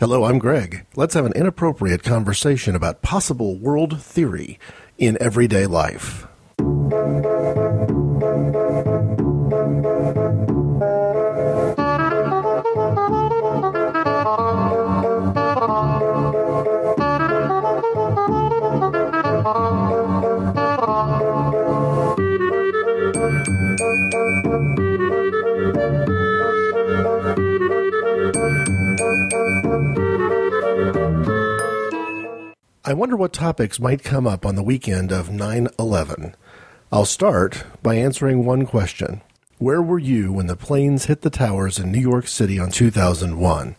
Hello, I'm Greg. Let's have an inappropriate conversation about possible world theory in everyday life. I wonder what topics might come up on the weekend of 9 11. I'll start by answering one question Where were you when the planes hit the towers in New York City on 2001?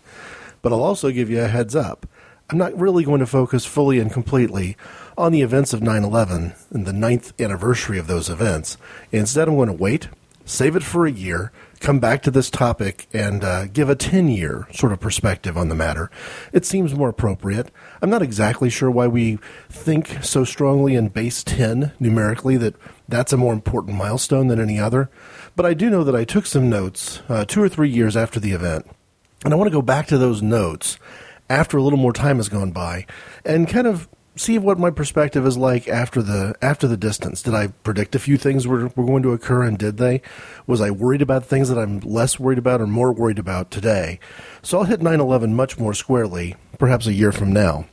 But I'll also give you a heads up. I'm not really going to focus fully and completely on the events of 9 11 and the ninth anniversary of those events. Instead, I'm going to wait, save it for a year, come back to this topic and uh, give a 10 year sort of perspective on the matter. It seems more appropriate. I'm not exactly sure why we think so strongly in base 10 numerically that that's a more important milestone than any other. But I do know that I took some notes uh, two or three years after the event. And I want to go back to those notes after a little more time has gone by and kind of see what my perspective is like after the after the distance. Did I predict a few things were, were going to occur, and did they? Was I worried about things that I'm less worried about or more worried about today? So I'll hit 9/11 much more squarely, perhaps a year from now.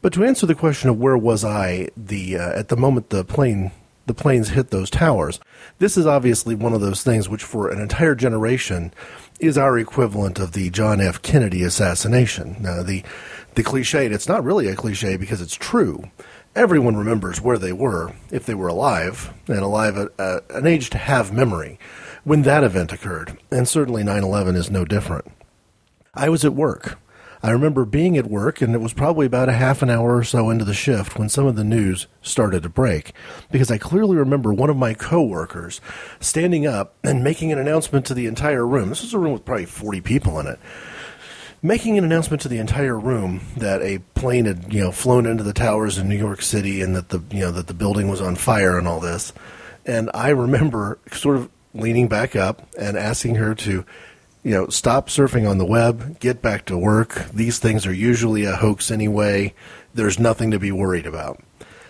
But to answer the question of where was I the uh, at the moment the plane the planes hit those towers, this is obviously one of those things which, for an entire generation, is our equivalent of the John F. Kennedy assassination. Now, the the cliche, and it's not really a cliche because it's true. Everyone remembers where they were if they were alive and alive at uh, an age to have memory when that event occurred, and certainly 9 11 is no different. I was at work. I remember being at work, and it was probably about a half an hour or so into the shift when some of the news started to break. Because I clearly remember one of my coworkers standing up and making an announcement to the entire room. This was a room with probably 40 people in it making an announcement to the entire room that a plane had you know flown into the towers in New York City and that the you know that the building was on fire and all this. And I remember sort of leaning back up and asking her to you know stop surfing on the web, get back to work. These things are usually a hoax anyway. There's nothing to be worried about.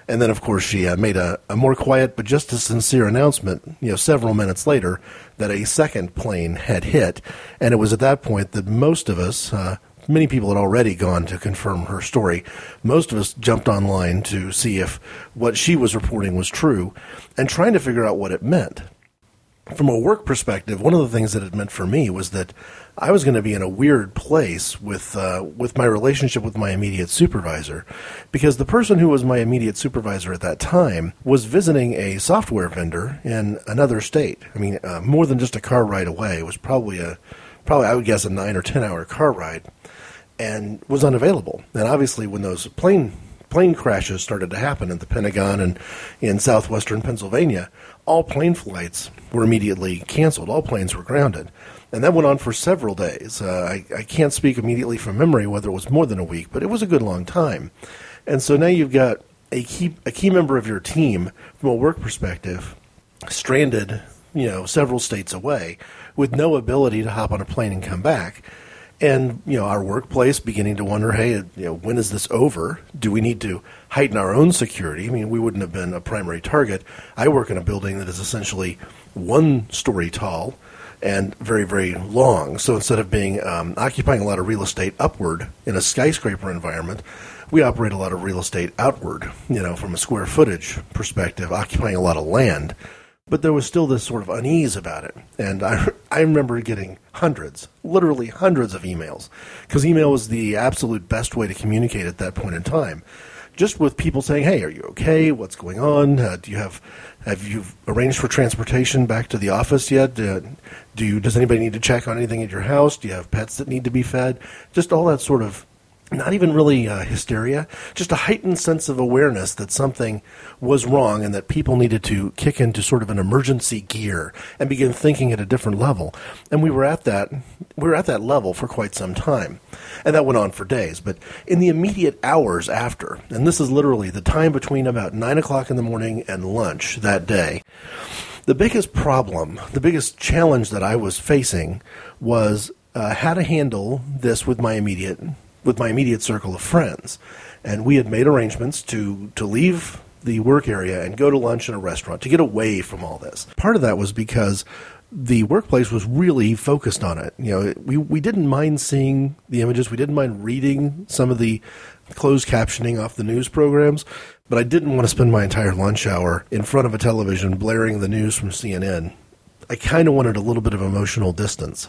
And then, of course, she uh, made a, a more quiet but just as sincere announcement, you know, several minutes later, that a second plane had hit. And it was at that point that most of us, uh, many people had already gone to confirm her story. Most of us jumped online to see if what she was reporting was true and trying to figure out what it meant from a work perspective, one of the things that it meant for me was that I was going to be in a weird place with uh, with my relationship with my immediate supervisor, because the person who was my immediate supervisor at that time was visiting a software vendor in another state. I mean, uh, more than just a car ride away. It was probably a probably I would guess a nine or ten hour car ride, and was unavailable. And obviously, when those plane plane crashes started to happen at the Pentagon and in southwestern Pennsylvania, all plane flights were immediately canceled. All planes were grounded. And that went on for several days. Uh, I, I can't speak immediately from memory whether it was more than a week, but it was a good long time. And so now you've got a key, a key member of your team from a work perspective stranded, you know, several states away with no ability to hop on a plane and come back and you know our workplace beginning to wonder hey you know when is this over? Do we need to heighten our own security? I mean we wouldn't have been a primary target. I work in a building that is essentially one story tall and very very long. So instead of being um, occupying a lot of real estate upward in a skyscraper environment we operate a lot of real estate outward you know from a square footage perspective occupying a lot of land but there was still this sort of unease about it. And I, I remember getting hundreds, literally hundreds of emails, because email was the absolute best way to communicate at that point in time. Just with people saying, "Hey, are you okay? What's going on? Uh, do you have have you arranged for transportation back to the office yet? Uh, do you does anybody need to check on anything at your house? Do you have pets that need to be fed? Just all that sort of not even really uh, hysteria, just a heightened sense of awareness that something was wrong and that people needed to kick into sort of an emergency gear and begin thinking at a different level. And we were at that we were at that level for quite some time. And that went on for days. But in the immediate hours after, and this is literally the time between about nine o'clock in the morning and lunch that day, the biggest problem, the biggest challenge that I was facing was uh, how to handle this with my immediate with my immediate circle of friends. And we had made arrangements to, to leave the work area and go to lunch in a restaurant to get away from all this. Part of that was because the workplace was really focused on it. You know, we, we didn't mind seeing the images, we didn't mind reading some of the closed captioning off the news programs, but I didn't want to spend my entire lunch hour in front of a television blaring the news from CNN. I kind of wanted a little bit of emotional distance.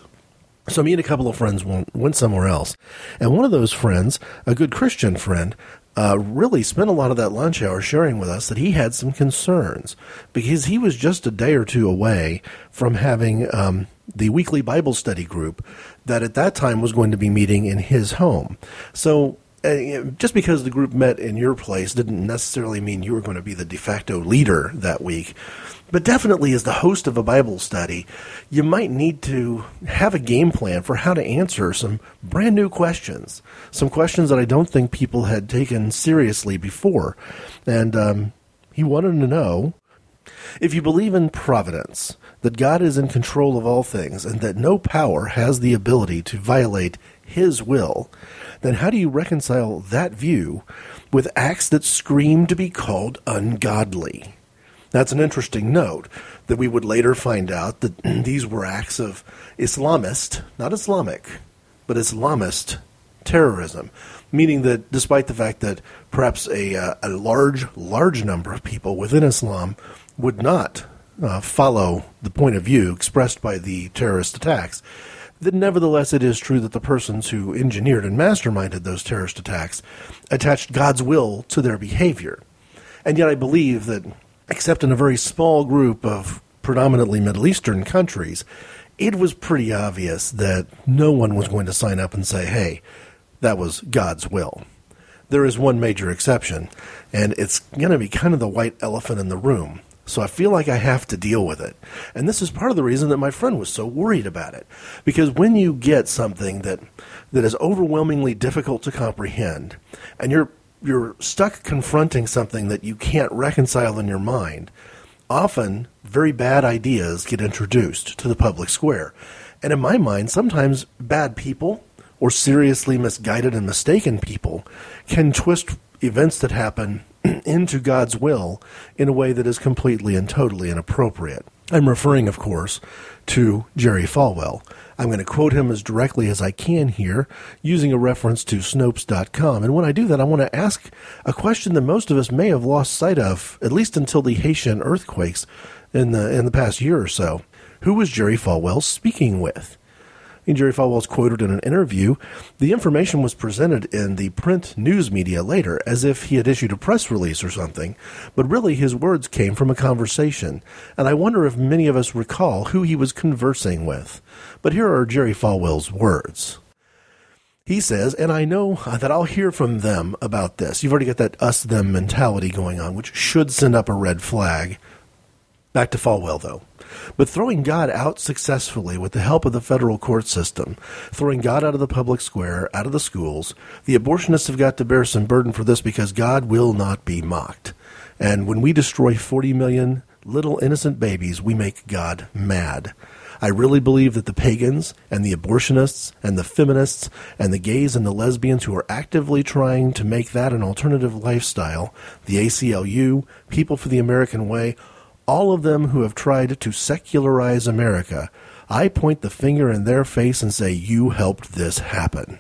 So me and a couple of friends went, went somewhere else. And one of those friends, a good Christian friend, uh, really spent a lot of that lunch hour sharing with us that he had some concerns because he was just a day or two away from having um, the weekly Bible study group that at that time was going to be meeting in his home. So just because the group met in your place didn't necessarily mean you were going to be the de facto leader that week. But definitely, as the host of a Bible study, you might need to have a game plan for how to answer some brand new questions. Some questions that I don't think people had taken seriously before. And um, he wanted to know if you believe in providence, that God is in control of all things, and that no power has the ability to violate his will, then how do you reconcile that view with acts that scream to be called ungodly? That's an interesting note that we would later find out that these were acts of Islamist, not Islamic, but Islamist terrorism, meaning that despite the fact that perhaps a, uh, a large, large number of people within Islam would not uh, follow the point of view expressed by the terrorist attacks, that nevertheless it is true that the persons who engineered and masterminded those terrorist attacks attached God's will to their behavior. And yet I believe that except in a very small group of predominantly Middle Eastern countries, it was pretty obvious that no one was going to sign up and say, hey, that was God's will. There is one major exception, and it's going to be kind of the white elephant in the room. So I feel like I have to deal with it. And this is part of the reason that my friend was so worried about it. Because when you get something that that is overwhelmingly difficult to comprehend and you're you're stuck confronting something that you can't reconcile in your mind, often very bad ideas get introduced to the public square. And in my mind, sometimes bad people or seriously misguided and mistaken people can twist events that happen into God's will in a way that is completely and totally inappropriate. I'm referring, of course, to Jerry Falwell. I'm going to quote him as directly as I can here, using a reference to Snopes.com. And when I do that, I want to ask a question that most of us may have lost sight of, at least until the Haitian earthquakes in the in the past year or so. Who was Jerry Falwell speaking with? And Jerry Falwell is quoted in an interview. The information was presented in the print news media later, as if he had issued a press release or something, but really his words came from a conversation, and I wonder if many of us recall who he was conversing with. But here are Jerry Falwell's words. He says, and I know that I'll hear from them about this. You've already got that us them mentality going on, which should send up a red flag. Back to Falwell, though. But throwing God out successfully with the help of the federal court system, throwing God out of the public square, out of the schools, the abortionists have got to bear some burden for this because God will not be mocked. And when we destroy 40 million little innocent babies, we make God mad. I really believe that the pagans and the abortionists and the feminists and the gays and the lesbians who are actively trying to make that an alternative lifestyle, the ACLU, People for the American Way, all of them who have tried to secularize America, I point the finger in their face and say, You helped this happen.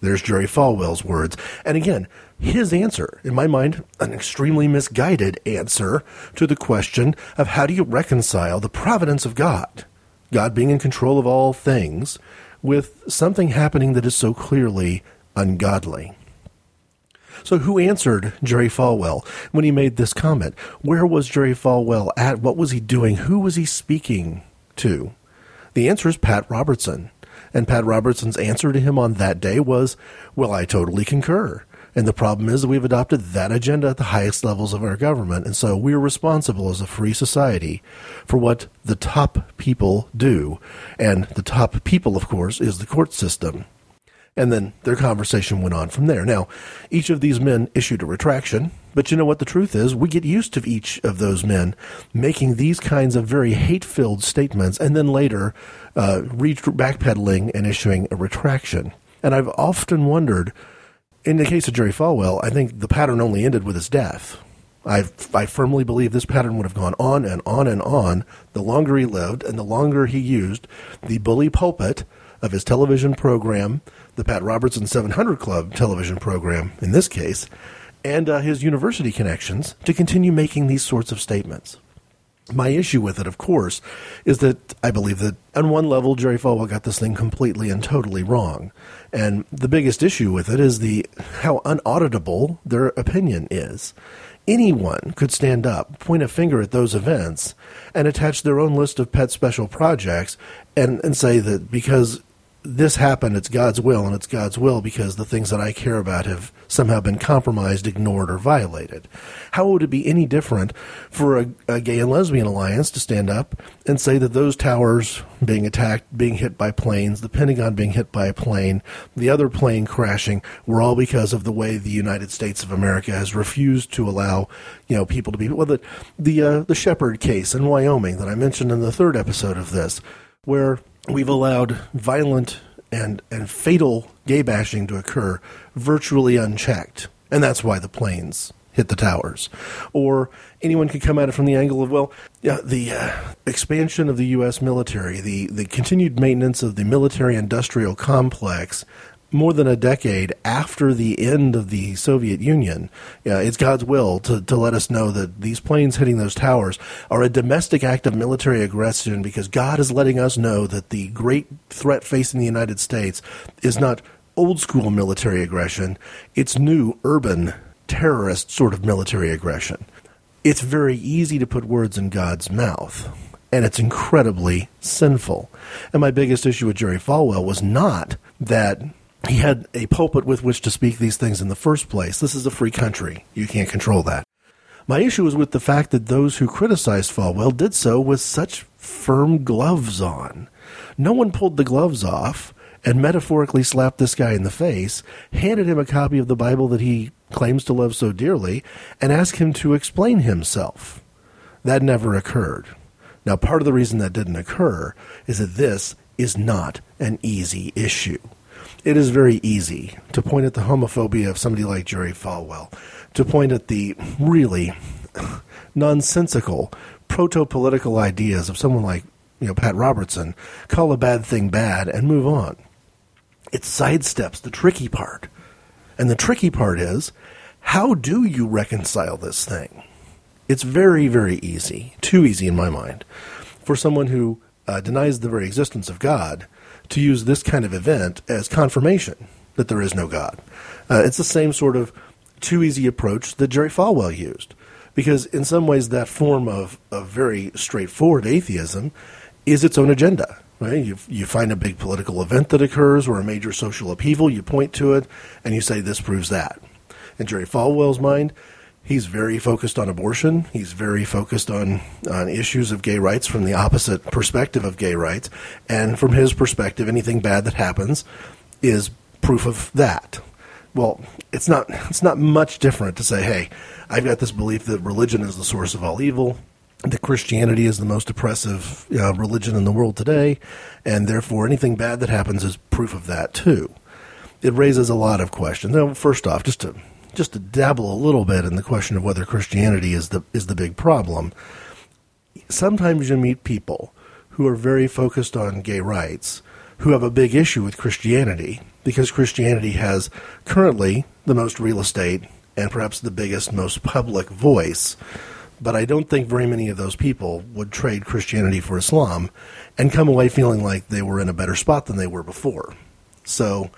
There's Jerry Falwell's words. And again, his answer, in my mind, an extremely misguided answer to the question of how do you reconcile the providence of God, God being in control of all things, with something happening that is so clearly ungodly. So, who answered Jerry Falwell when he made this comment? Where was Jerry Falwell at? What was he doing? Who was he speaking to? The answer is Pat Robertson. And Pat Robertson's answer to him on that day was, Well, I totally concur. And the problem is that we've adopted that agenda at the highest levels of our government. And so we're responsible as a free society for what the top people do. And the top people, of course, is the court system. And then their conversation went on from there. Now, each of these men issued a retraction, but you know what the truth is? We get used to each of those men making these kinds of very hate filled statements and then later uh, backpedaling and issuing a retraction. And I've often wondered, in the case of Jerry Falwell, I think the pattern only ended with his death. I, I firmly believe this pattern would have gone on and on and on the longer he lived and the longer he used the bully pulpit of his television program, the Pat Robertson 700 Club television program in this case, and uh, his university connections to continue making these sorts of statements. My issue with it, of course, is that I believe that on one level, Jerry Falwell got this thing completely and totally wrong. And the biggest issue with it is the how unauditable their opinion is. Anyone could stand up, point a finger at those events, and attach their own list of pet special projects and, and say that because this happened, it's God's will, and it's God's will because the things that I care about have somehow been compromised, ignored, or violated. How would it be any different for a, a, gay and lesbian alliance to stand up and say that those towers being attacked, being hit by planes, the Pentagon being hit by a plane, the other plane crashing, were all because of the way the United States of America has refused to allow, you know, people to be well the the uh, the Shepard case in Wyoming that I mentioned in the third episode of this, where we've allowed violent and, and fatal gay bashing to occur virtually unchecked. And that's why the planes hit the towers. Or anyone could come at it from the angle of, well, yeah, the uh, expansion of the U.S. military, the, the continued maintenance of the military industrial complex more than a decade after the end of the Soviet Union, yeah, it's God's will to, to let us know that these planes hitting those towers are a domestic act of military aggression because God is letting us know that the great threat facing the United States is not old school military aggression, it's new urban terrorist sort of military aggression. It's very easy to put words in God's mouth and it's incredibly sinful. And my biggest issue with Jerry Falwell was not that he had a pulpit with which to speak these things in the first place. This is a free country. You can't control that. My issue is with the fact that those who criticized Falwell did so with such firm gloves on. No one pulled the gloves off and metaphorically slapped this guy in the face, handed him a copy of the Bible that he claims to love so dearly, and asked him to explain himself. That never occurred. Now, part of the reason that didn't occur is that this is not an easy issue it is very easy to point at the homophobia of somebody like Jerry Falwell, to point at the really nonsensical proto political ideas of someone like you know Pat Robertson, call a bad thing bad and move on. It sidesteps the tricky part. And the tricky part is how do you reconcile this thing? It's very, very easy, too easy in my mind, for someone who uh, denies the very existence of God to use this kind of event as confirmation that there is no God. Uh, it's the same sort of too easy approach that Jerry Falwell used. Because in some ways, that form of, of very straightforward atheism is its own agenda. Right? You, you find a big political event that occurs or a major social upheaval, you point to it, and you say, this proves that. In Jerry Falwell's mind, he's very focused on abortion. He's very focused on, on issues of gay rights from the opposite perspective of gay rights. And from his perspective, anything bad that happens is proof of that. Well, it's not, it's not much different to say, hey, I've got this belief that religion is the source of all evil, that Christianity is the most oppressive uh, religion in the world today, and therefore anything bad that happens is proof of that too. It raises a lot of questions. Now, first off, just to just to dabble a little bit in the question of whether Christianity is the is the big problem. Sometimes you meet people who are very focused on gay rights who have a big issue with Christianity because Christianity has currently the most real estate and perhaps the biggest, most public voice. But I don't think very many of those people would trade Christianity for Islam and come away feeling like they were in a better spot than they were before. So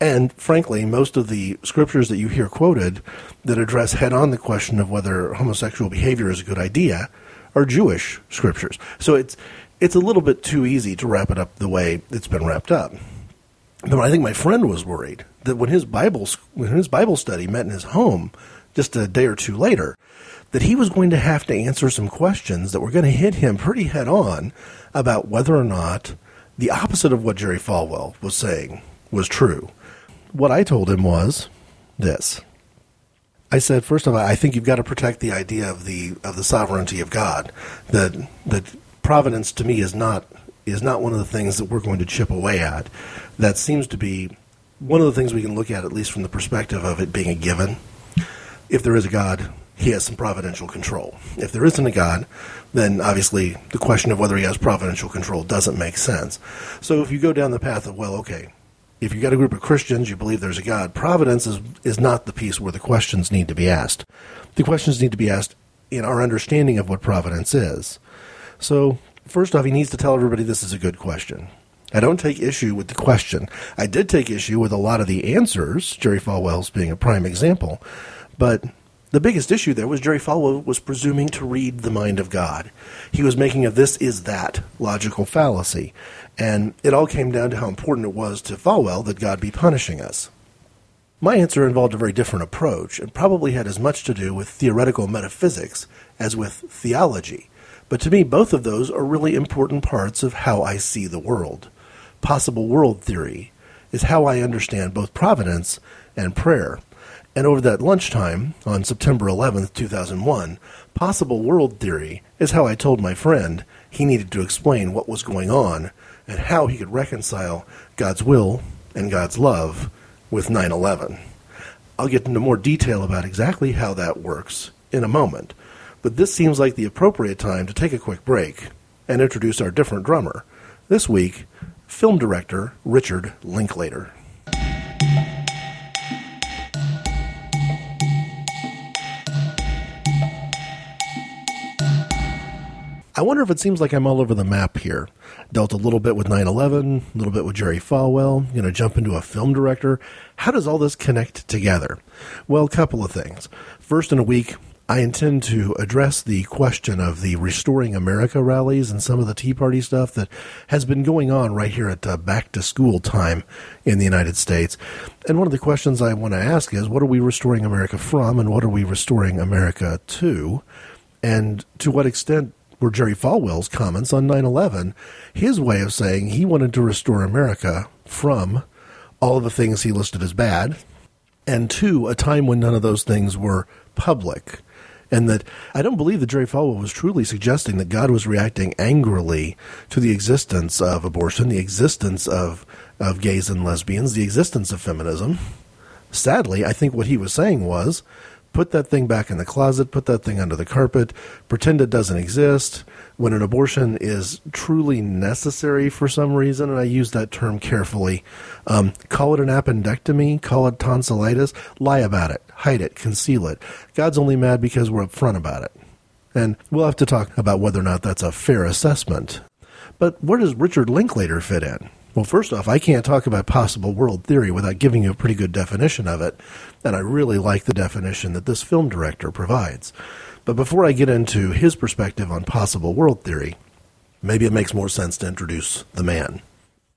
and frankly, most of the scriptures that you hear quoted that address head on the question of whether homosexual behavior is a good idea are Jewish scriptures. So it's it's a little bit too easy to wrap it up the way it's been wrapped up. But I think my friend was worried that when his Bible when his Bible study met in his home just a day or two later, that he was going to have to answer some questions that were going to hit him pretty head on about whether or not the opposite of what Jerry Falwell was saying was true what I told him was this. I said, first of all, I think you've got to protect the idea of the of the sovereignty of God. That that providence to me is not is not one of the things that we're going to chip away at. That seems to be one of the things we can look at, at least from the perspective of it being a given, if there is a God, he has some providential control. If there isn't a God, then obviously the question of whether he has providential control doesn't make sense. So if you go down the path of, well, okay, if you've got a group of Christians, you believe there's a God, providence is, is not the piece where the questions need to be asked. The questions need to be asked in our understanding of what providence is. So, first off, he needs to tell everybody this is a good question. I don't take issue with the question. I did take issue with a lot of the answers, Jerry Falwell's being a prime example, but the biggest issue there was Jerry Falwell was presuming to read the mind of God. He was making a this is that logical fallacy. And it all came down to how important it was to Falwell that God be punishing us. My answer involved a very different approach and probably had as much to do with theoretical metaphysics as with theology. But to me, both of those are really important parts of how I see the world. Possible world theory is how I understand both providence and prayer. And over that lunchtime on September 11th, 2001, possible world theory is how I told my friend he needed to explain what was going on and how he could reconcile God's will and God's love with 9 11. I'll get into more detail about exactly how that works in a moment, but this seems like the appropriate time to take a quick break and introduce our different drummer. This week, film director Richard Linklater. I wonder if it seems like I'm all over the map here. Dealt a little bit with 9 11, a little bit with Jerry Falwell, you know, jump into a film director. How does all this connect together? Well, a couple of things. First, in a week, I intend to address the question of the Restoring America rallies and some of the Tea Party stuff that has been going on right here at uh, back to school time in the United States. And one of the questions I want to ask is what are we restoring America from and what are we restoring America to? And to what extent were Jerry Falwell's comments on 9 11, his way of saying he wanted to restore America from all of the things he listed as bad, and to a time when none of those things were public. And that I don't believe that Jerry Falwell was truly suggesting that God was reacting angrily to the existence of abortion, the existence of, of gays and lesbians, the existence of feminism. Sadly, I think what he was saying was put that thing back in the closet, put that thing under the carpet, pretend it doesn't exist. When an abortion is truly necessary for some reason, and I use that term carefully, um, call it an appendectomy, call it tonsillitis, lie about it, hide it, conceal it. God's only mad because we're upfront about it. And we'll have to talk about whether or not that's a fair assessment. But where does Richard Linklater fit in? Well, first off, I can't talk about possible world theory without giving you a pretty good definition of it, and I really like the definition that this film director provides. But before I get into his perspective on possible world theory, maybe it makes more sense to introduce the man.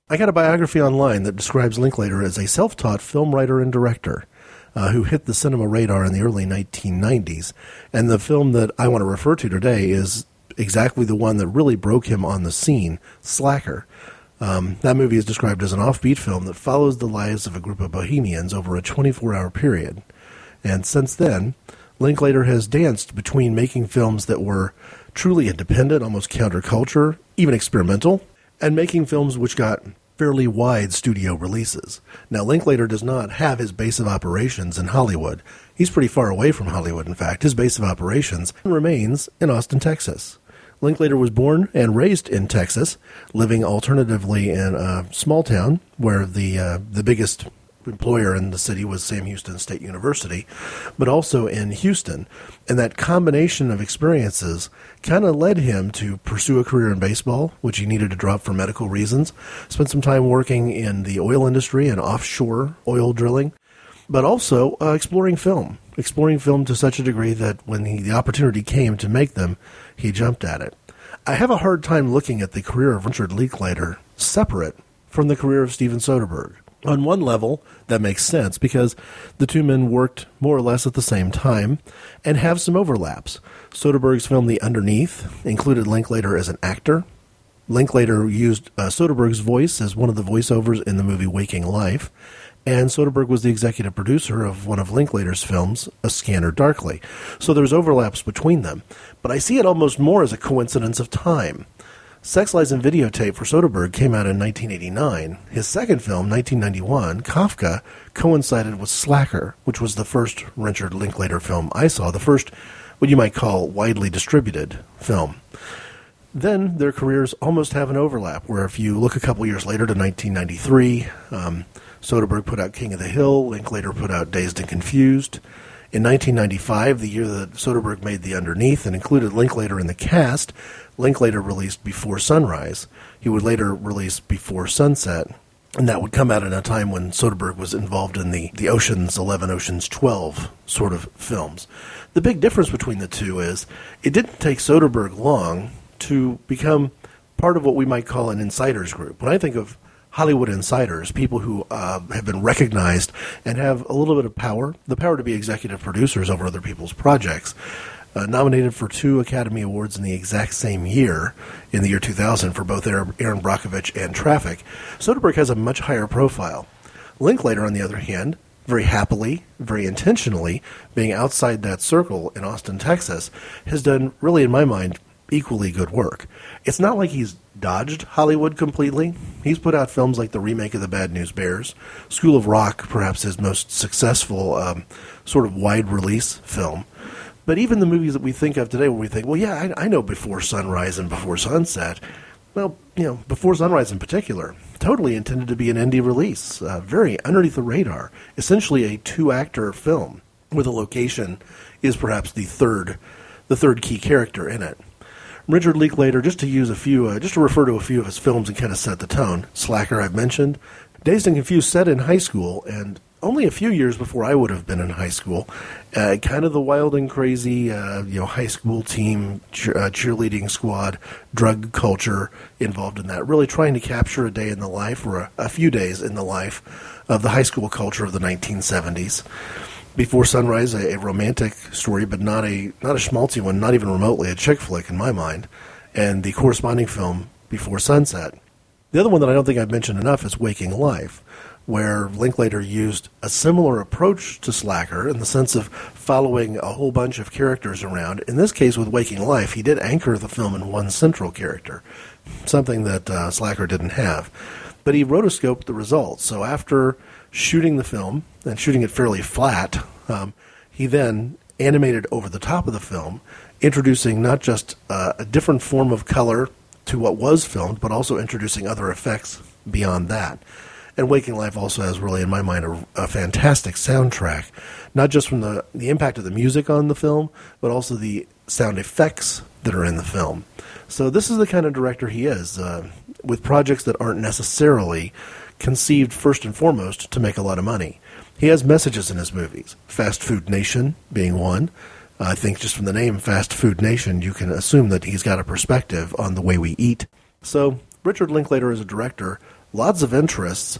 I got a biography online that describes Linklater as a self taught film writer and director. Uh, who hit the cinema radar in the early 1990s. And the film that I want to refer to today is exactly the one that really broke him on the scene Slacker. Um, that movie is described as an offbeat film that follows the lives of a group of bohemians over a 24 hour period. And since then, Linklater has danced between making films that were truly independent, almost counterculture, even experimental, and making films which got fairly wide studio releases. Now, Linklater does not have his base of operations in Hollywood. He's pretty far away from Hollywood, in fact. His base of operations remains in Austin, Texas. Linklater was born and raised in Texas, living alternatively in a small town where the uh, the biggest employer in the city was Sam Houston State University, but also in Houston. And that combination of experiences kind of led him to pursue a career in baseball, which he needed to drop for medical reasons. Spent some time working in the oil industry and offshore oil drilling, but also uh, exploring film. Exploring film to such a degree that when he, the opportunity came to make them, he jumped at it. I have a hard time looking at the career of Richard Linklater separate from the career of Steven Soderbergh. On one level, that makes sense because the two men worked more or less at the same time and have some overlaps. Soderbergh's film The Underneath included Linklater as an actor. Linklater used uh, Soderbergh's voice as one of the voiceovers in the movie Waking Life, and Soderbergh was the executive producer of one of Linklater's films, A Scanner Darkly. So there's overlaps between them, but I see it almost more as a coincidence of time. Sex Lies and Videotape for Soderbergh came out in 1989. His second film, 1991, Kafka, coincided with Slacker, which was the first Richard Linklater film I saw, the first what you might call widely distributed film. Then their careers almost have an overlap, where if you look a couple years later to 1993, um, Soderbergh put out King of the Hill, Linklater put out Dazed and Confused. In 1995, the year that Soderbergh made The Underneath and included Linklater in the cast, Linklater released Before Sunrise. He would later release Before Sunset, and that would come out in a time when Soderbergh was involved in the, the Ocean's 11, Ocean's 12 sort of films. The big difference between the two is it didn't take Soderbergh long to become part of what we might call an insiders group. When I think of Hollywood insiders, people who uh, have been recognized and have a little bit of power, the power to be executive producers over other people's projects. Uh, nominated for two Academy Awards in the exact same year, in the year 2000, for both Erin Brockovich and Traffic, Soderbergh has a much higher profile. Linklater, on the other hand, very happily, very intentionally, being outside that circle in Austin, Texas, has done really, in my mind, equally good work. It's not like he's dodged Hollywood completely. He's put out films like the remake of The Bad News Bears, School of Rock, perhaps his most successful um, sort of wide release film. But even the movies that we think of today, when we think, well, yeah, I, I know Before Sunrise and Before Sunset, well, you know, Before Sunrise in particular, totally intended to be an indie release, uh, very underneath the radar, essentially a two-actor film with a location is perhaps the third, the third key character in it. Richard Linklater, just to use a few, uh, just to refer to a few of his films and kind of set the tone. Slacker, I've mentioned. Dazed and Confused, set in high school, and only a few years before I would have been in high school. Uh, kind of the wild and crazy, uh, you know, high school team cheer- uh, cheerleading squad, drug culture involved in that. Really trying to capture a day in the life or a, a few days in the life of the high school culture of the 1970s. Before Sunrise, a, a, romantic story, but not a not a schmaltzy one, not even remotely a chick flick in my mind, and the corresponding film Before Sunset. The other one that I don't think I've mentioned enough is Waking Life, where Linklater used a similar approach to Slacker in the sense of following a whole bunch of characters around. In this case, with Waking Life, he did anchor the film in one central character, something that uh, Slacker didn't have. But he rotoscoped the results. So after shooting the film and shooting it fairly flat, um, he then animated over the top of the film, introducing not just uh, a different form of color to what was filmed, but also introducing other effects beyond that. And Waking Life also has really, in my mind, a, a, fantastic soundtrack, not just from the, the impact of the music on the film, but also the sound effects that are in the film. So this is the kind of director he is, uh, with projects that aren't necessarily conceived first and foremost to make a lot of money. He has messages in his movies, Fast Food Nation being one. I think just from the name Fast Food Nation, you can assume that he's got a perspective on the way we eat. So, Richard Linklater, as a director, lots of interests,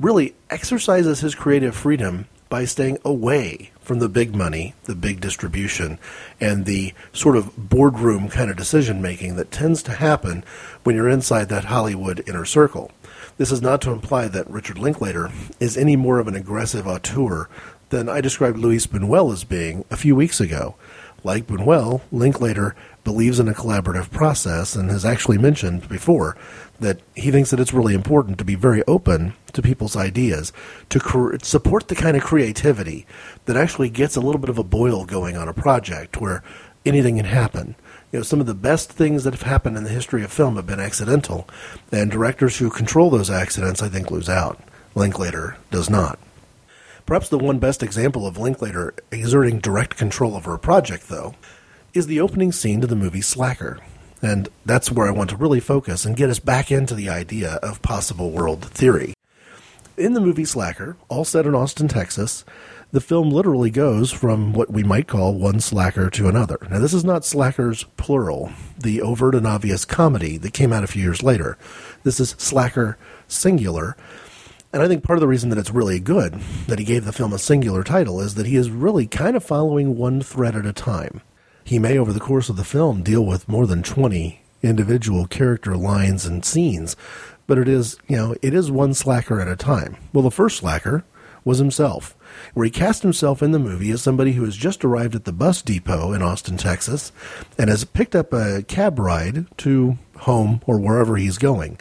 really exercises his creative freedom by staying away from the big money, the big distribution, and the sort of boardroom kind of decision making that tends to happen when you're inside that Hollywood inner circle. This is not to imply that Richard Linklater is any more of an aggressive auteur than I described Luis Buñuel as being a few weeks ago. Like Buñuel, Linklater believes in a collaborative process and has actually mentioned before that he thinks that it's really important to be very open to people's ideas, to support the kind of creativity that actually gets a little bit of a boil going on a project where anything can happen you know, some of the best things that have happened in the history of film have been accidental, and directors who control those accidents, I think, lose out. Linklater does not. Perhaps the one best example of Linklater exerting direct control over a project, though, is the opening scene to the movie Slacker. And that's where I want to really focus and get us back into the idea of possible world theory. In the movie Slacker, all set in Austin, Texas, the film literally goes from what we might call one slacker to another. Now, this is not slackers plural, the overt and obvious comedy that came out a few years later. This is slacker singular. And I think part of the reason that it's really good that he gave the film a singular title is that he is really kind of following one thread at a time. He may, over the course of the film, deal with more than 20 individual character lines and scenes, but it is, you know, it is one slacker at a time. Well, the first slacker was himself, where he cast himself in the movie as somebody who has just arrived at the bus depot in Austin, Texas, and has picked up a cab ride to home or wherever he's going.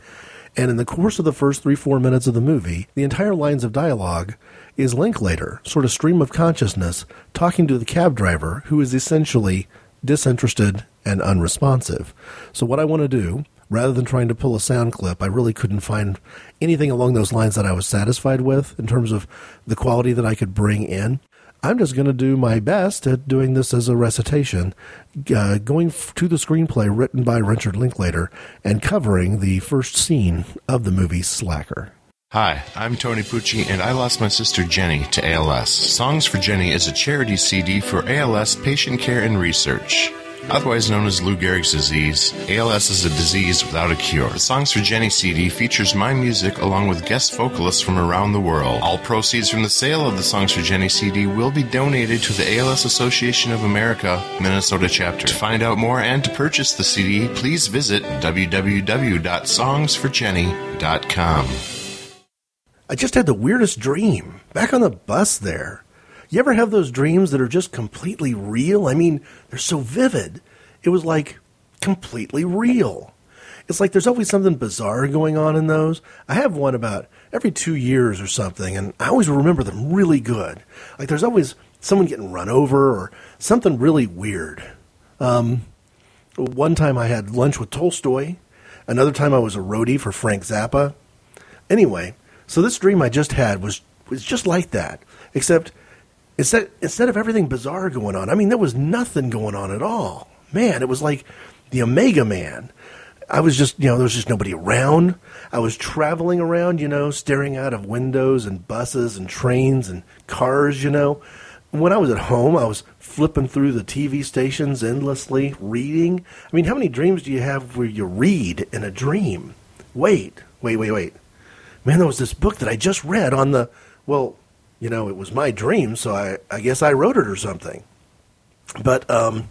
And in the course of the first three, four minutes of the movie, the entire lines of dialogue is Linklater, sort of stream of consciousness, talking to the cab driver, who is essentially disinterested and unresponsive. So, what I want to do, rather than trying to pull a sound clip, I really couldn't find anything along those lines that I was satisfied with in terms of the quality that I could bring in. I'm just going to do my best at doing this as a recitation, uh, going f- to the screenplay written by Richard Linklater and covering the first scene of the movie Slacker. Hi, I'm Tony Pucci, and I lost my sister Jenny to ALS. Songs for Jenny is a charity CD for ALS patient care and research. Otherwise known as Lou Gehrig's disease, ALS is a disease without a cure. The Songs for Jenny CD features my music along with guest vocalists from around the world. All proceeds from the sale of the Songs for Jenny CD will be donated to the ALS Association of America, Minnesota chapter. To find out more and to purchase the CD, please visit www.songsforjenny.com. I just had the weirdest dream back on the bus there. You ever have those dreams that are just completely real? I mean, they're so vivid. It was like completely real. It's like there's always something bizarre going on in those. I have one about every two years or something, and I always remember them really good. Like there's always someone getting run over or something really weird. Um, one time I had lunch with Tolstoy. Another time I was a roadie for Frank Zappa. Anyway, so this dream I just had was was just like that, except instead instead of everything bizarre going on, I mean there was nothing going on at all. Man, it was like the Omega Man. I was just, you know, there was just nobody around. I was traveling around, you know, staring out of windows and buses and trains and cars, you know. When I was at home, I was flipping through the TV stations endlessly, reading. I mean, how many dreams do you have where you read in a dream? Wait, wait, wait, wait. Man, there was this book that I just read on the, well, you know, it was my dream, so I, I guess I wrote it or something. But um,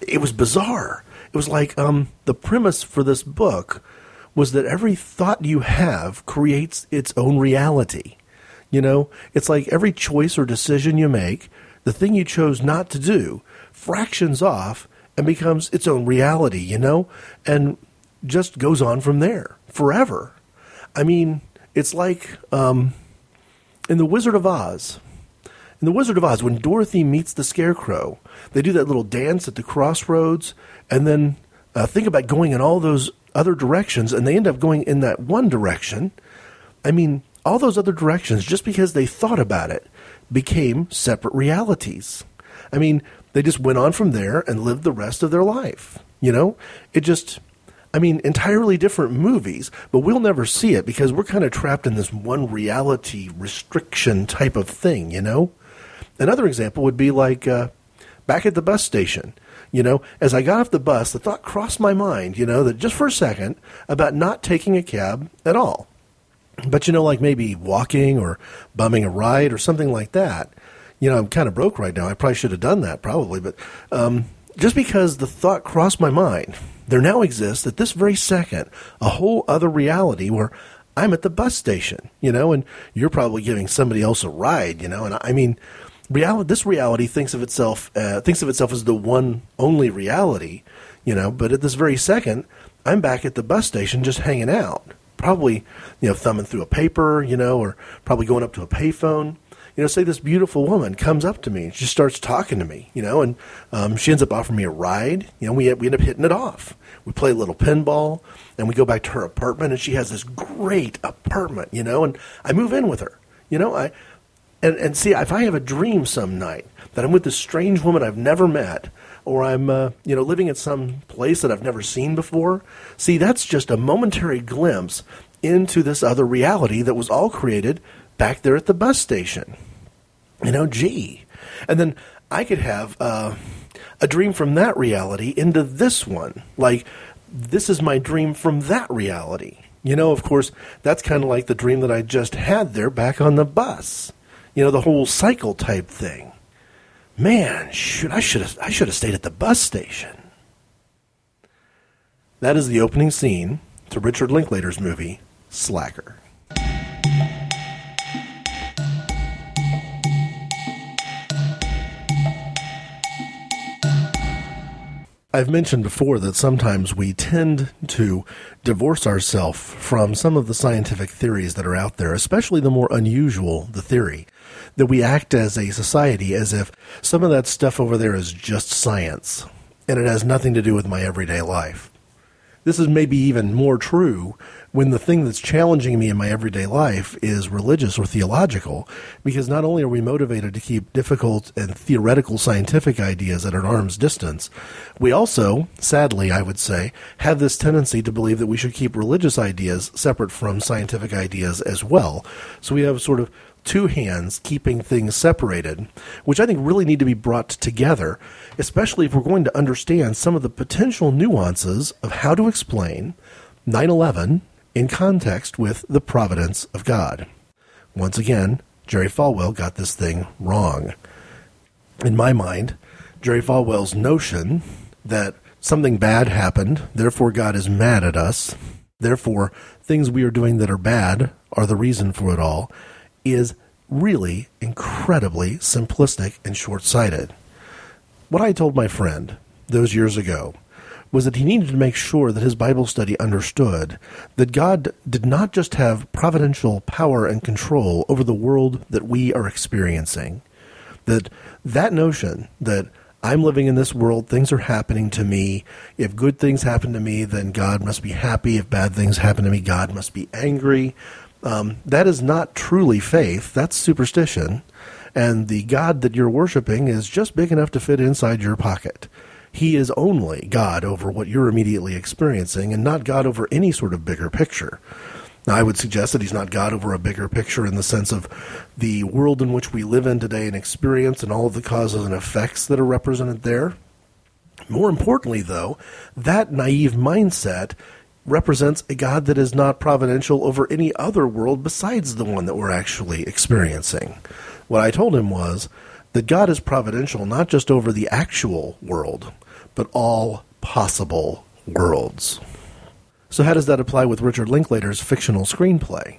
it was bizarre. It was like um, the premise for this book was that every thought you have creates its own reality. You know, it's like every choice or decision you make, the thing you chose not to do fractions off and becomes its own reality, you know, and just goes on from there forever. I mean, it's like um, in The Wizard of Oz. In The Wizard of Oz, when Dorothy meets the Scarecrow, they do that little dance at the crossroads, and then uh, think about going in all those other directions, and they end up going in that one direction. I mean, all those other directions, just because they thought about it, became separate realities. I mean, they just went on from there and lived the rest of their life. You know, it just, I mean, entirely different movies, but we'll never see it because we're kind of trapped in this one reality restriction type of thing, you know? Another example would be like uh, back at the bus station. You know, as I got off the bus, the thought crossed my mind, you know, that just for a second about not taking a cab at all. But, you know, like maybe walking or bumming a ride or something like that. You know, I'm kind of broke right now. I probably should have done that, probably. But um, just because the thought crossed my mind, there now exists at this very second a whole other reality where I'm at the bus station, you know, and you're probably giving somebody else a ride, you know. And I mean, reality this reality thinks of itself uh, thinks of itself as the one only reality you know but at this very second i'm back at the bus station just hanging out probably you know thumbing through a paper you know or probably going up to a payphone you know say this beautiful woman comes up to me and she starts talking to me you know and um, she ends up offering me a ride. You know we, we end up hitting it off. We play a little pinball and we go back to her apartment and she has this great apartment you know and i move in with her. You know i and, and see, if I have a dream some night that I'm with this strange woman I've never met, or I'm, uh, you know, living at some place that I've never seen before, see, that's just a momentary glimpse into this other reality that was all created back there at the bus station. You know, gee. And then I could have uh, a dream from that reality into this one. Like, this is my dream from that reality. You know, of course, that's kind of like the dream that I just had there back on the bus you know, the whole cycle type thing. Man, should I should have I should have stayed at the bus station. That is the opening scene to Richard Linklater's movie Slacker. I've mentioned before that sometimes we tend to divorce ourselves from some of the scientific theories that are out there, especially the more unusual the theory. That we act as a society as if some of that stuff over there is just science and it has nothing to do with my everyday life. This is maybe even more true when the thing that's challenging me in my everyday life is religious or theological, because not only are we motivated to keep difficult and theoretical scientific ideas at an arm's distance, we also, sadly, I would say, have this tendency to believe that we should keep religious ideas separate from scientific ideas as well. So we have sort of two hands keeping things separated, which I think really need to be brought together, especially if we're going to understand some of the potential nuances of how to explain 9 11 in context with the providence of God. Once again, Jerry Falwell got this thing wrong. In my mind, Jerry Falwell's notion that something bad happened, therefore God is mad at us, therefore things we are doing that are bad are the reason for it all, is really incredibly simplistic and short sighted. What I told my friend those years ago was that he needed to make sure that his Bible study understood that God did not just have providential power and control over the world that we are experiencing. That that notion that I'm living in this world, things are happening to me. If good things happen to me, then God must be happy. If bad things happen to me, God must be angry. Um, that is not truly faith, that's superstition. And the God that you're worshiping is just big enough to fit inside your pocket. He is only God over what you're immediately experiencing and not God over any sort of bigger picture. Now, I would suggest that he's not God over a bigger picture in the sense of the world in which we live in today and experience and all of the causes and effects that are represented there. More importantly, though, that naive mindset represents a God that is not providential over any other world besides the one that we're actually experiencing. What I told him was that God is providential not just over the actual world, but all possible worlds. So, how does that apply with Richard Linklater's fictional screenplay?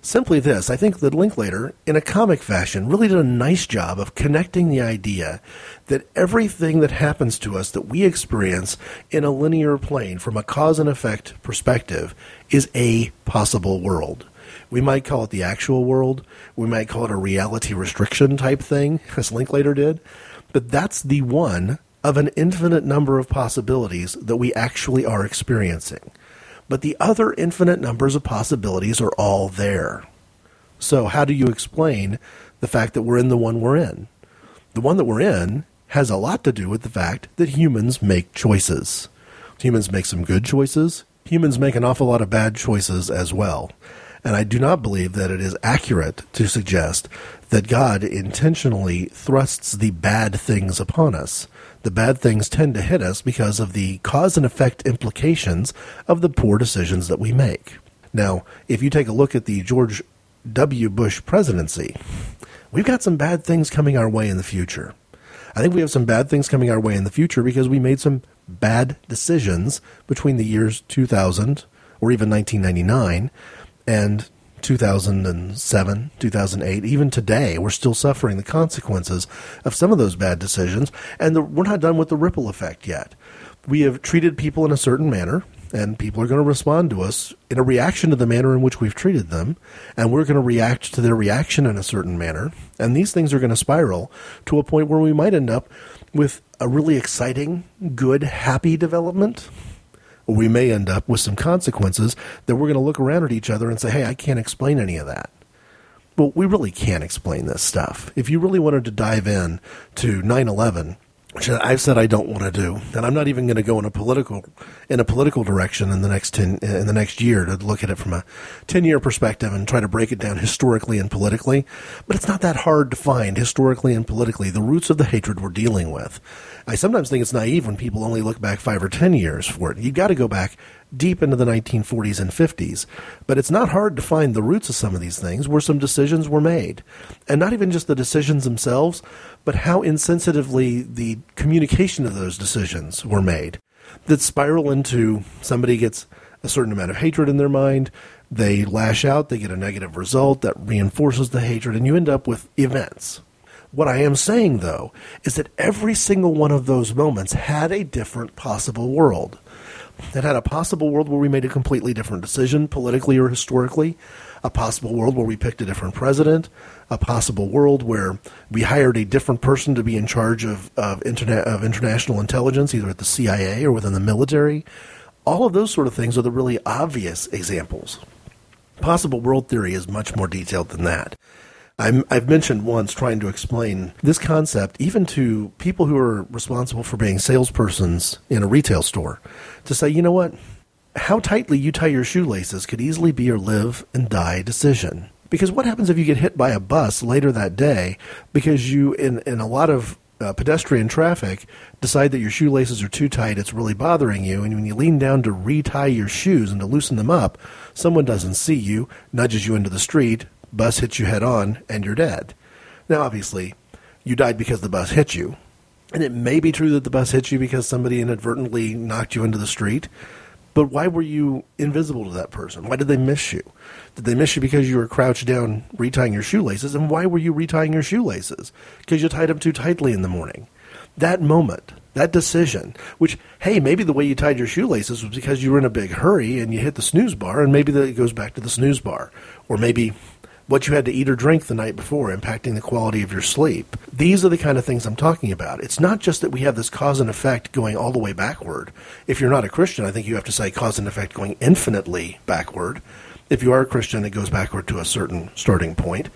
Simply this I think that Linklater, in a comic fashion, really did a nice job of connecting the idea that everything that happens to us that we experience in a linear plane from a cause and effect perspective is a possible world. We might call it the actual world. We might call it a reality restriction type thing, as Linklater did. But that's the one of an infinite number of possibilities that we actually are experiencing but the other infinite numbers of possibilities are all there. So, how do you explain the fact that we're in the one we're in? The one that we're in has a lot to do with the fact that humans make choices. Humans make some good choices, humans make an awful lot of bad choices as well. And I do not believe that it is accurate to suggest that God intentionally thrusts the bad things upon us the bad things tend to hit us because of the cause and effect implications of the poor decisions that we make. Now, if you take a look at the George W. Bush presidency, we've got some bad things coming our way in the future. I think we have some bad things coming our way in the future because we made some bad decisions between the years 2000 or even 1999 and 2007, 2008, even today, we're still suffering the consequences of some of those bad decisions, and the, we're not done with the ripple effect yet. We have treated people in a certain manner, and people are going to respond to us in a reaction to the manner in which we've treated them, and we're going to react to their reaction in a certain manner, and these things are going to spiral to a point where we might end up with a really exciting, good, happy development or we may end up with some consequences that we're going to look around at each other and say, hey, I can't explain any of that. Well, we really can't explain this stuff. If you really wanted to dive in to 9 11, which I've said I don't want to do, and I'm not even going to go in a political in a political direction in the next ten in the next year to look at it from a ten year perspective and try to break it down historically and politically. But it's not that hard to find historically and politically the roots of the hatred we're dealing with. I sometimes think it's naive when people only look back five or ten years for it. You've got to go back deep into the 1940s and 50s. But it's not hard to find the roots of some of these things where some decisions were made. And not even just the decisions themselves, but how insensitively the communication of those decisions were made that spiral into somebody gets a certain amount of hatred in their mind, they lash out, they get a negative result that reinforces the hatred, and you end up with events. What I am saying, though, is that every single one of those moments had a different possible world. It had a possible world where we made a completely different decision, politically or historically, a possible world where we picked a different president, a possible world where we hired a different person to be in charge of, of, internet, of international intelligence, either at the CIA or within the military. All of those sort of things are the really obvious examples. Possible world theory is much more detailed than that. i have mentioned once trying to explain this concept even to people who are responsible for being salespersons in a retail store to say, you know what? How tightly you tie your shoelaces could easily be your live and die decision. Because what happens if you get hit by a bus later that day because you, in, in a lot of uh, pedestrian traffic, decide that your shoelaces are too tight, it's really bothering you, and when you lean down to retie your shoes and to loosen them up, someone doesn't see you, nudges you into the street, bus hits you head on, and you're dead. Now, obviously, you died because the bus hit you. And it may be true that the bus hit you because somebody inadvertently knocked you into the street. But why were you invisible to that person? Why did they miss you? Did they miss you because you were crouched down retying your shoelaces? And why were you retying your shoelaces? Because you tied them too tightly in the morning. That moment, that decision, which, hey, maybe the way you tied your shoelaces was because you were in a big hurry and you hit the snooze bar, and maybe that goes back to the snooze bar. Or maybe what you had to eat or drink the night before, impacting the quality of your sleep. These are the kind of things I'm talking about. It's not just that we have this cause and effect going all the way backward. If you're not a Christian, I think you have to say cause and effect going infinitely backward. If you are a Christian, it goes backward to a certain starting point.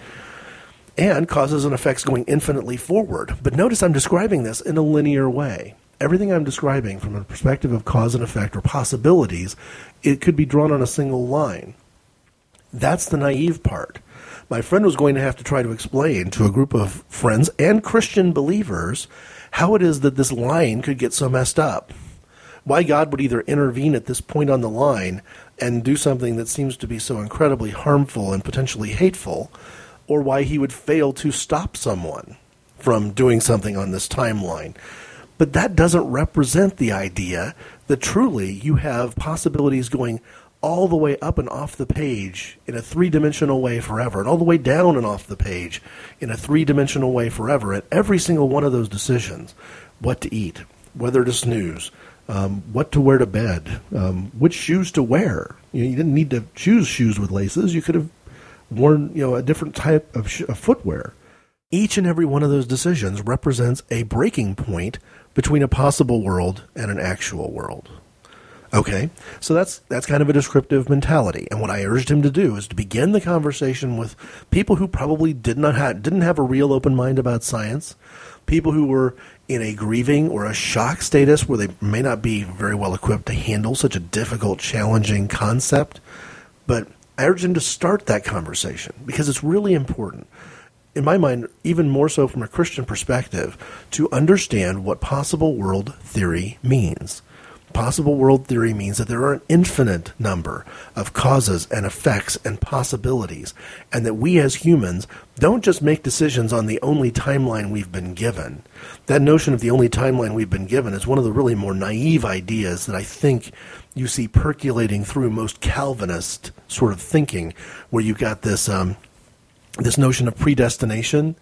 And causes and effects going infinitely forward. But notice I'm describing this in a linear way. Everything I'm describing from a perspective of cause and effect or possibilities, it could be drawn on a single line. That's the naive part my friend was going to have to try to explain to a group of friends and Christian believers how it is that this line could get so messed up. Why God would either intervene at this point on the line and do something that seems to be so incredibly harmful and potentially hateful, or why he would fail to stop someone from doing something on this timeline. But that doesn't represent the idea that truly you have possibilities going all the way up and off the page in a three dimensional way forever, and all the way down and off the page in a three dimensional way forever. At every single one of those decisions what to eat, whether to snooze, um, what to wear to bed, um, which shoes to wear. You, know, you, didn't need to choose shoes with laces. You could have worn you know a different type of, sh- of footwear. Each and every one of those decisions represents a breaking point between a possible world and an actual world. Okay, so that's that's kind of a descriptive mentality, and what I urged him to do is to begin the conversation with people who probably did not have didn't have a real open mind about science, people who were in a grieving or a shock status where they may not be very well equipped to handle such a difficult, challenging concept. But I urged him to start that conversation because it's really important in my mind, even more so from a Christian perspective, to understand what possible world theory means. Possible world theory means that there are an infinite number of causes and effects and possibilities, and that we as humans don't just make decisions on the only timeline we've been given. That notion of the only timeline we've been given is one of the really more naive ideas that I think you see percolating through most Calvinist sort of thinking, where you've got this um, this notion of predestination.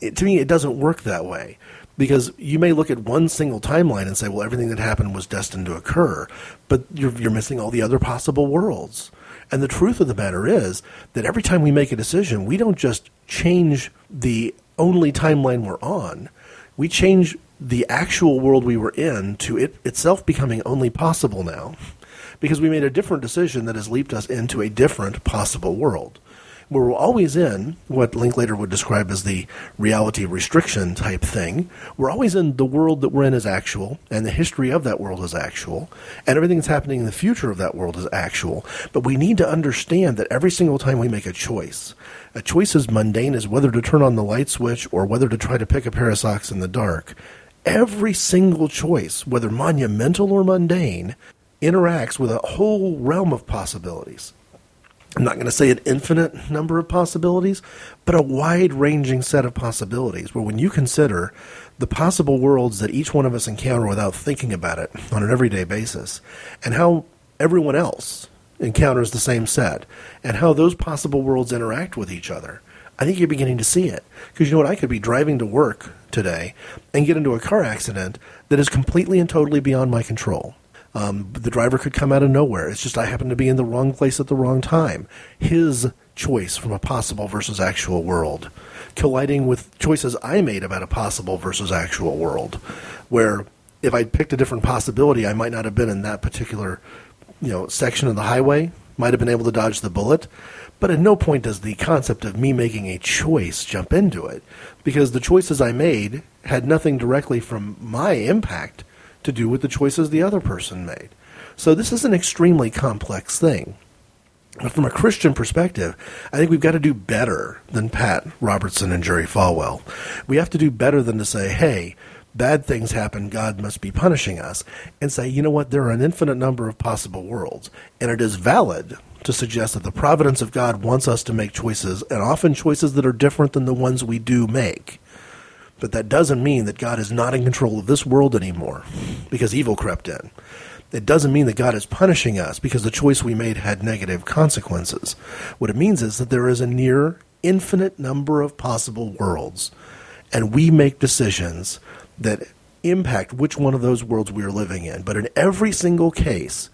It, to me, it doesn't work that way because you may look at one single timeline and say, well, everything that happened was destined to occur, but you're, you're missing all the other possible worlds. And the truth of the matter is that every time we make a decision, we don't just change the only timeline we're on, we change the actual world we were in to it itself becoming only possible now because we made a different decision that has leaped us into a different possible world we're always in what Linklater would describe as the reality restriction type thing. We're always in the world that we're in is actual, and the history of that world is actual, and everything that's happening in the future of that world is actual. But we need to understand that every single time we make a choice, a choice as mundane as whether to turn on the light switch or whether to try to pick a pair of socks in the dark, every single choice, whether monumental or mundane, interacts with a whole realm of possibilities. I'm not going to say an infinite number of possibilities, but a wide ranging set of possibilities where when you consider the possible worlds that each one of us encounter without thinking about it on an everyday basis, and how everyone else encounters the same set, and how those possible worlds interact with each other, I think you're beginning to see it. Because you know what? I could be driving to work today and get into a car accident that is completely and totally beyond my control. Um, the driver could come out of nowhere. It's just I happen to be in the wrong place at the wrong time. His choice from a possible versus actual world, colliding with choices I made about a possible versus actual world, where if I'd picked a different possibility, I might not have been in that particular you know section of the highway, might have been able to dodge the bullet. But at no point does the concept of me making a choice jump into it, because the choices I made had nothing directly from my impact to do with the choices the other person made. So this is an extremely complex thing. But from a Christian perspective, I think we've got to do better than Pat Robertson and Jerry Falwell. We have to do better than to say, hey, bad things happen, God must be punishing us, and say, you know what, there are an infinite number of possible worlds, and it is valid to suggest that the providence of God wants us to make choices, and often choices that are different than the ones we do make. But that doesn't mean that God is not in control of this world anymore because evil crept in. It doesn't mean that God is punishing us because the choice we made had negative consequences. What it means is that there is a near infinite number of possible worlds, and we make decisions that impact which one of those worlds we are living in. But in every single case,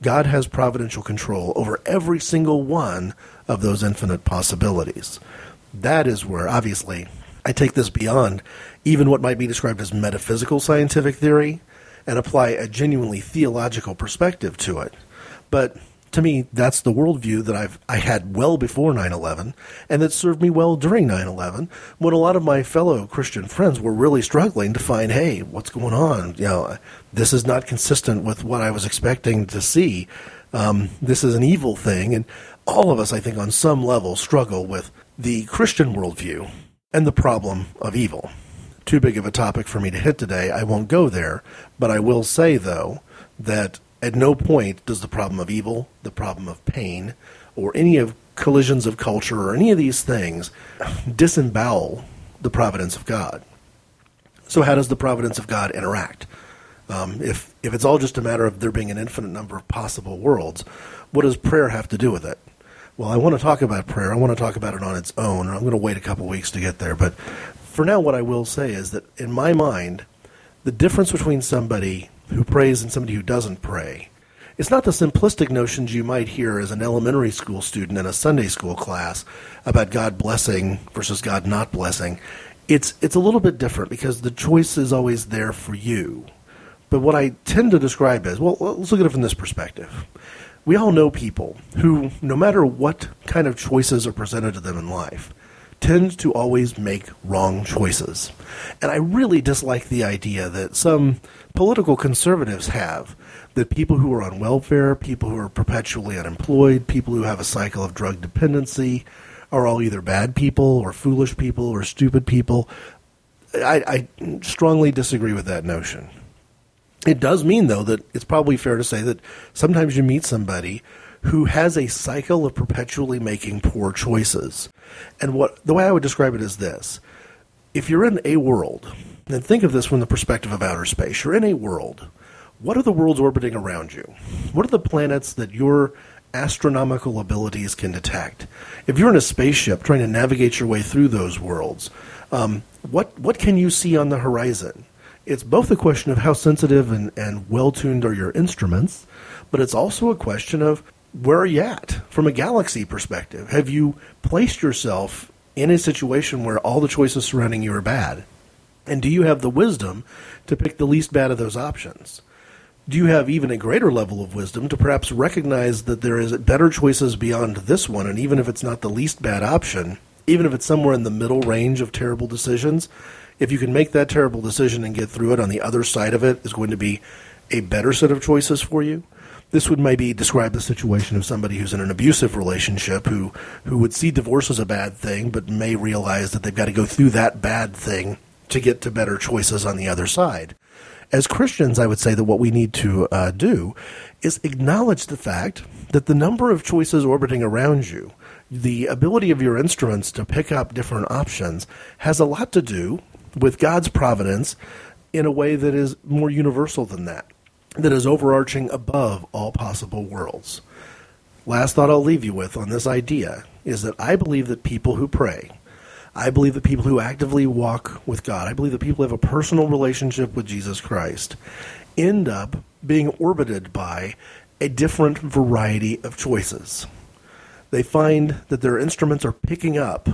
God has providential control over every single one of those infinite possibilities. That is where, obviously, I take this beyond even what might be described as metaphysical scientific theory and apply a genuinely theological perspective to it. But to me, that's the worldview that I've I had well before 9/11, and that served me well during 9/11, when a lot of my fellow Christian friends were really struggling to find, hey, what's going on? You know, this is not consistent with what I was expecting to see. Um, this is an evil thing, and all of us, I think, on some level, struggle with the Christian worldview and the problem of evil. Too big of a topic for me to hit today. I won't go there, but I will say though that at no point does the problem of evil, the problem of pain, or any of collisions of culture or any of these things disembowel the providence of God. So, how does the providence of God interact? Um, if if it's all just a matter of there being an infinite number of possible worlds, what does prayer have to do with it? Well, I want to talk about prayer. I want to talk about it on its own. I'm going to wait a couple weeks to get there, but for now, what I will say is that in my mind, the difference between somebody who prays and somebody who doesn't pray. It's not the simplistic notions you might hear as an elementary school student in a Sunday school class about God blessing versus God not blessing. It's it's a little bit different because the choice is always there for you. But what I tend to describe as well, let's look at it from this perspective. We all know people who, no matter what kind of choices are presented to them in life, tend to always make wrong choices. And I really dislike the idea that some political conservatives have that people who are on welfare, people who are perpetually unemployed, people who have a cycle of drug dependency are all either bad people or foolish people or stupid people. I, I strongly disagree with that notion. It does mean, though, that it's probably fair to say that sometimes you meet somebody who has a cycle of perpetually making poor choices. And what the way I would describe it is this if you're in a world, and think of this from the perspective of outer space, you're in a world. What are the worlds orbiting around you? What are the planets that your astronomical abilities can detect? If you're in a spaceship trying to navigate your way through those worlds, um, what what can you see on the horizon? It's both a question of how sensitive and, and well tuned are your instruments, but it's also a question of where are you at from a galaxy perspective? Have you placed yourself in a situation where all the choices surrounding you are bad? And do you have the wisdom to pick the least bad of those options? Do you have even a greater level of wisdom to perhaps recognize that there is better choices beyond this one, and even if it's not the least bad option, even if it's somewhere in the middle range of terrible decisions, if you can make that terrible decision and get through it, on the other side of it is going to be a better set of choices for you? this would maybe describe the situation of somebody who's in an abusive relationship who who would see divorce as a bad thing, but may realize that they've got to go through that bad thing to get to better choices on the other side. As Christians, I would say that what we need to uh, do is acknowledge the fact that the number of choices orbiting around you, the ability of your instruments to pick up different options, has a lot to do with God's providence in a way that is more universal than that that is overarching above all possible worlds. Last thought I'll leave you with on this idea is that I believe that people who pray, I believe that people who actively walk with God, I believe that people who have a personal relationship with Jesus Christ, end up being orbited by a different variety of choices. They find that their instruments are picking up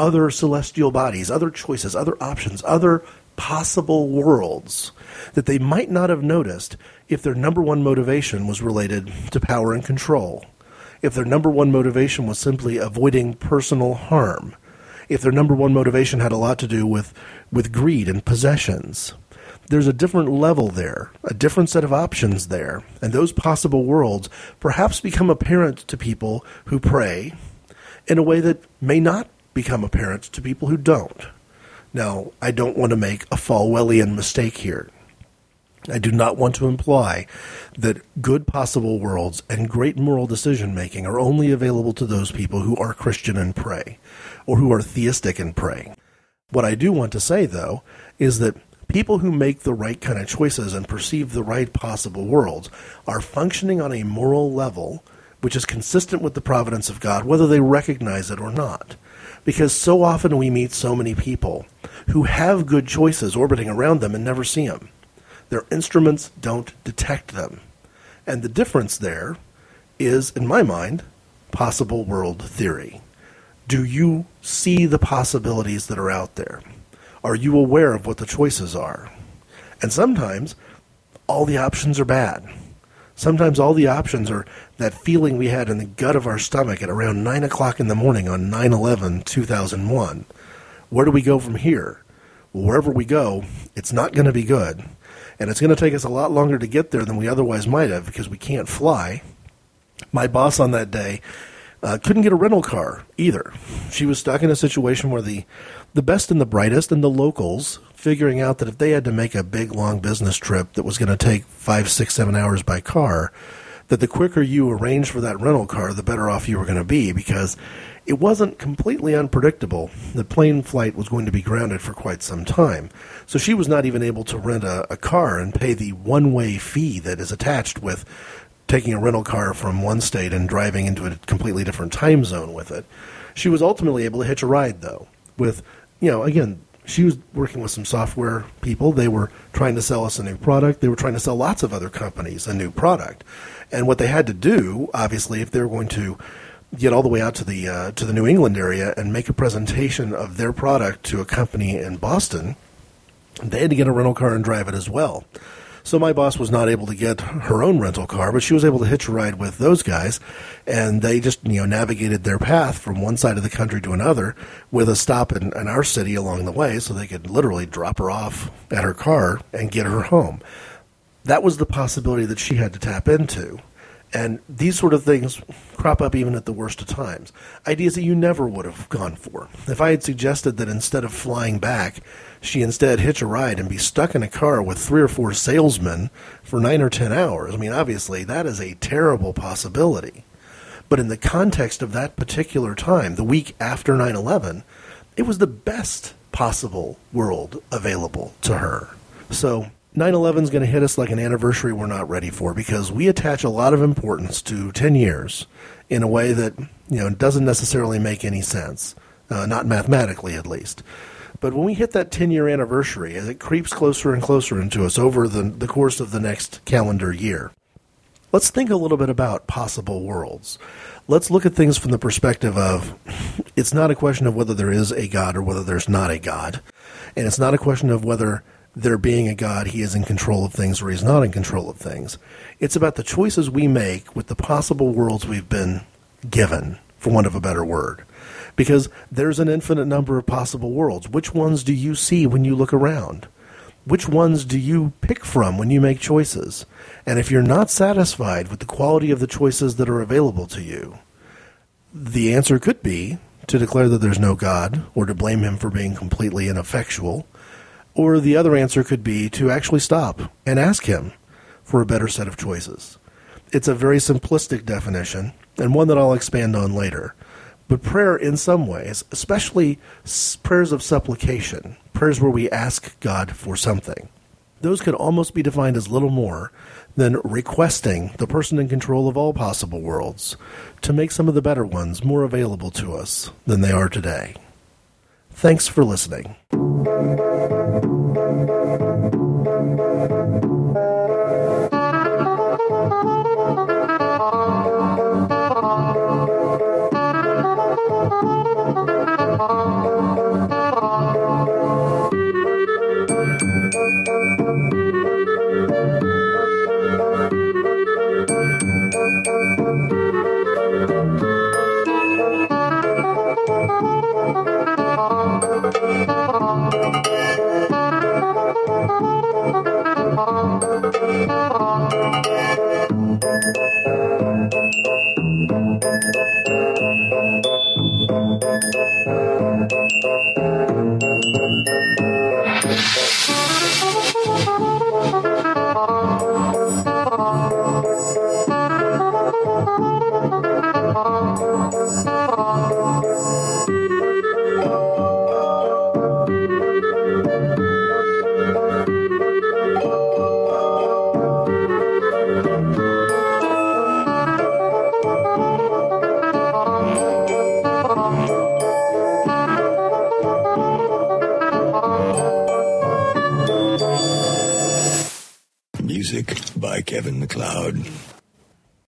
other celestial bodies, other choices, other options, other possible worlds that they might not have noticed if their number one motivation was related to power and control, if their number one motivation was simply avoiding personal harm, if their number one motivation had a lot to do with, with greed and possessions. There's a different level there, a different set of options there, and those possible worlds perhaps become apparent to people who pray in a way that may not become apparent to people who don't. Now, I don't want to make a Falwellian mistake here. I do not want to imply that good possible worlds and great moral decision making are only available to those people who are Christian and pray, or who are theistic and pray. What I do want to say, though, is that people who make the right kind of choices and perceive the right possible worlds are functioning on a moral level which is consistent with the providence of God, whether they recognize it or not. Because so often we meet so many people who have good choices orbiting around them and never see them. Their instruments don't detect them. And the difference there is, in my mind, possible world theory. Do you see the possibilities that are out there? Are you aware of what the choices are? And sometimes all the options are bad. Sometimes all the options are that feeling we had in the gut of our stomach at around 9 o'clock in the morning on 9 11 2001. Where do we go from here? Well, wherever we go, it's not going to be good and it's going to take us a lot longer to get there than we otherwise might have because we can't fly. My boss on that day uh, couldn't get a rental car either. She was stuck in a situation where the the best and the brightest and the locals figuring out that if they had to make a big long business trip that was going to take five, six, seven hours by car, that the quicker you arrange for that rental car, the better off you were going to be because it wasn't completely unpredictable The plane flight was going to be grounded for quite some time. So she was not even able to rent a, a car and pay the one way fee that is attached with taking a rental car from one state and driving into a completely different time zone with it. She was ultimately able to hitch a ride, though, with, you know, again, she was working with some software people. They were trying to sell us a new product. They were trying to sell lots of other companies a new product. And what they had to do, obviously, if they were going to get all the way out to the uh, to the New England area and make a presentation of their product to a company in Boston, they had to get a rental car and drive it as well. So my boss was not able to get her own rental car, but she was able to hitch a ride with those guys, and they just you know navigated their path from one side of the country to another with a stop in, in our city along the way, so they could literally drop her off at her car and get her home. That was the possibility that she had to tap into. And these sort of things crop up even at the worst of times. Ideas that you never would have gone for. If I had suggested that instead of flying back, she instead hitch a ride and be stuck in a car with three or four salesmen for nine or ten hours, I mean, obviously, that is a terrible possibility. But in the context of that particular time, the week after 9 11, it was the best possible world available to her. So 9 11 is going to hit us like an anniversary we're not ready for because we attach a lot of importance to 10 years in a way that you know doesn't necessarily make any sense, uh, not mathematically at least. But when we hit that 10 year anniversary, as it creeps closer and closer into us over the, the course of the next calendar year, let's think a little bit about possible worlds. Let's look at things from the perspective of it's not a question of whether there is a God or whether there's not a God. And it's not a question of whether there being a God, he is in control of things or he's not in control of things. It's about the choices we make with the possible worlds we've been given, for want of a better word. Because there's an infinite number of possible worlds. Which ones do you see when you look around? Which ones do you pick from when you make choices? And if you're not satisfied with the quality of the choices that are available to you, the answer could be to declare that there's no God or to blame him for being completely ineffectual or the other answer could be to actually stop and ask Him for a better set of choices. It's a very simplistic definition, and one that I'll expand on later. But prayer, in some ways, especially prayers of supplication, prayers where we ask God for something, those could almost be defined as little more than requesting the person in control of all possible worlds to make some of the better ones more available to us than they are today. Thanks for listening.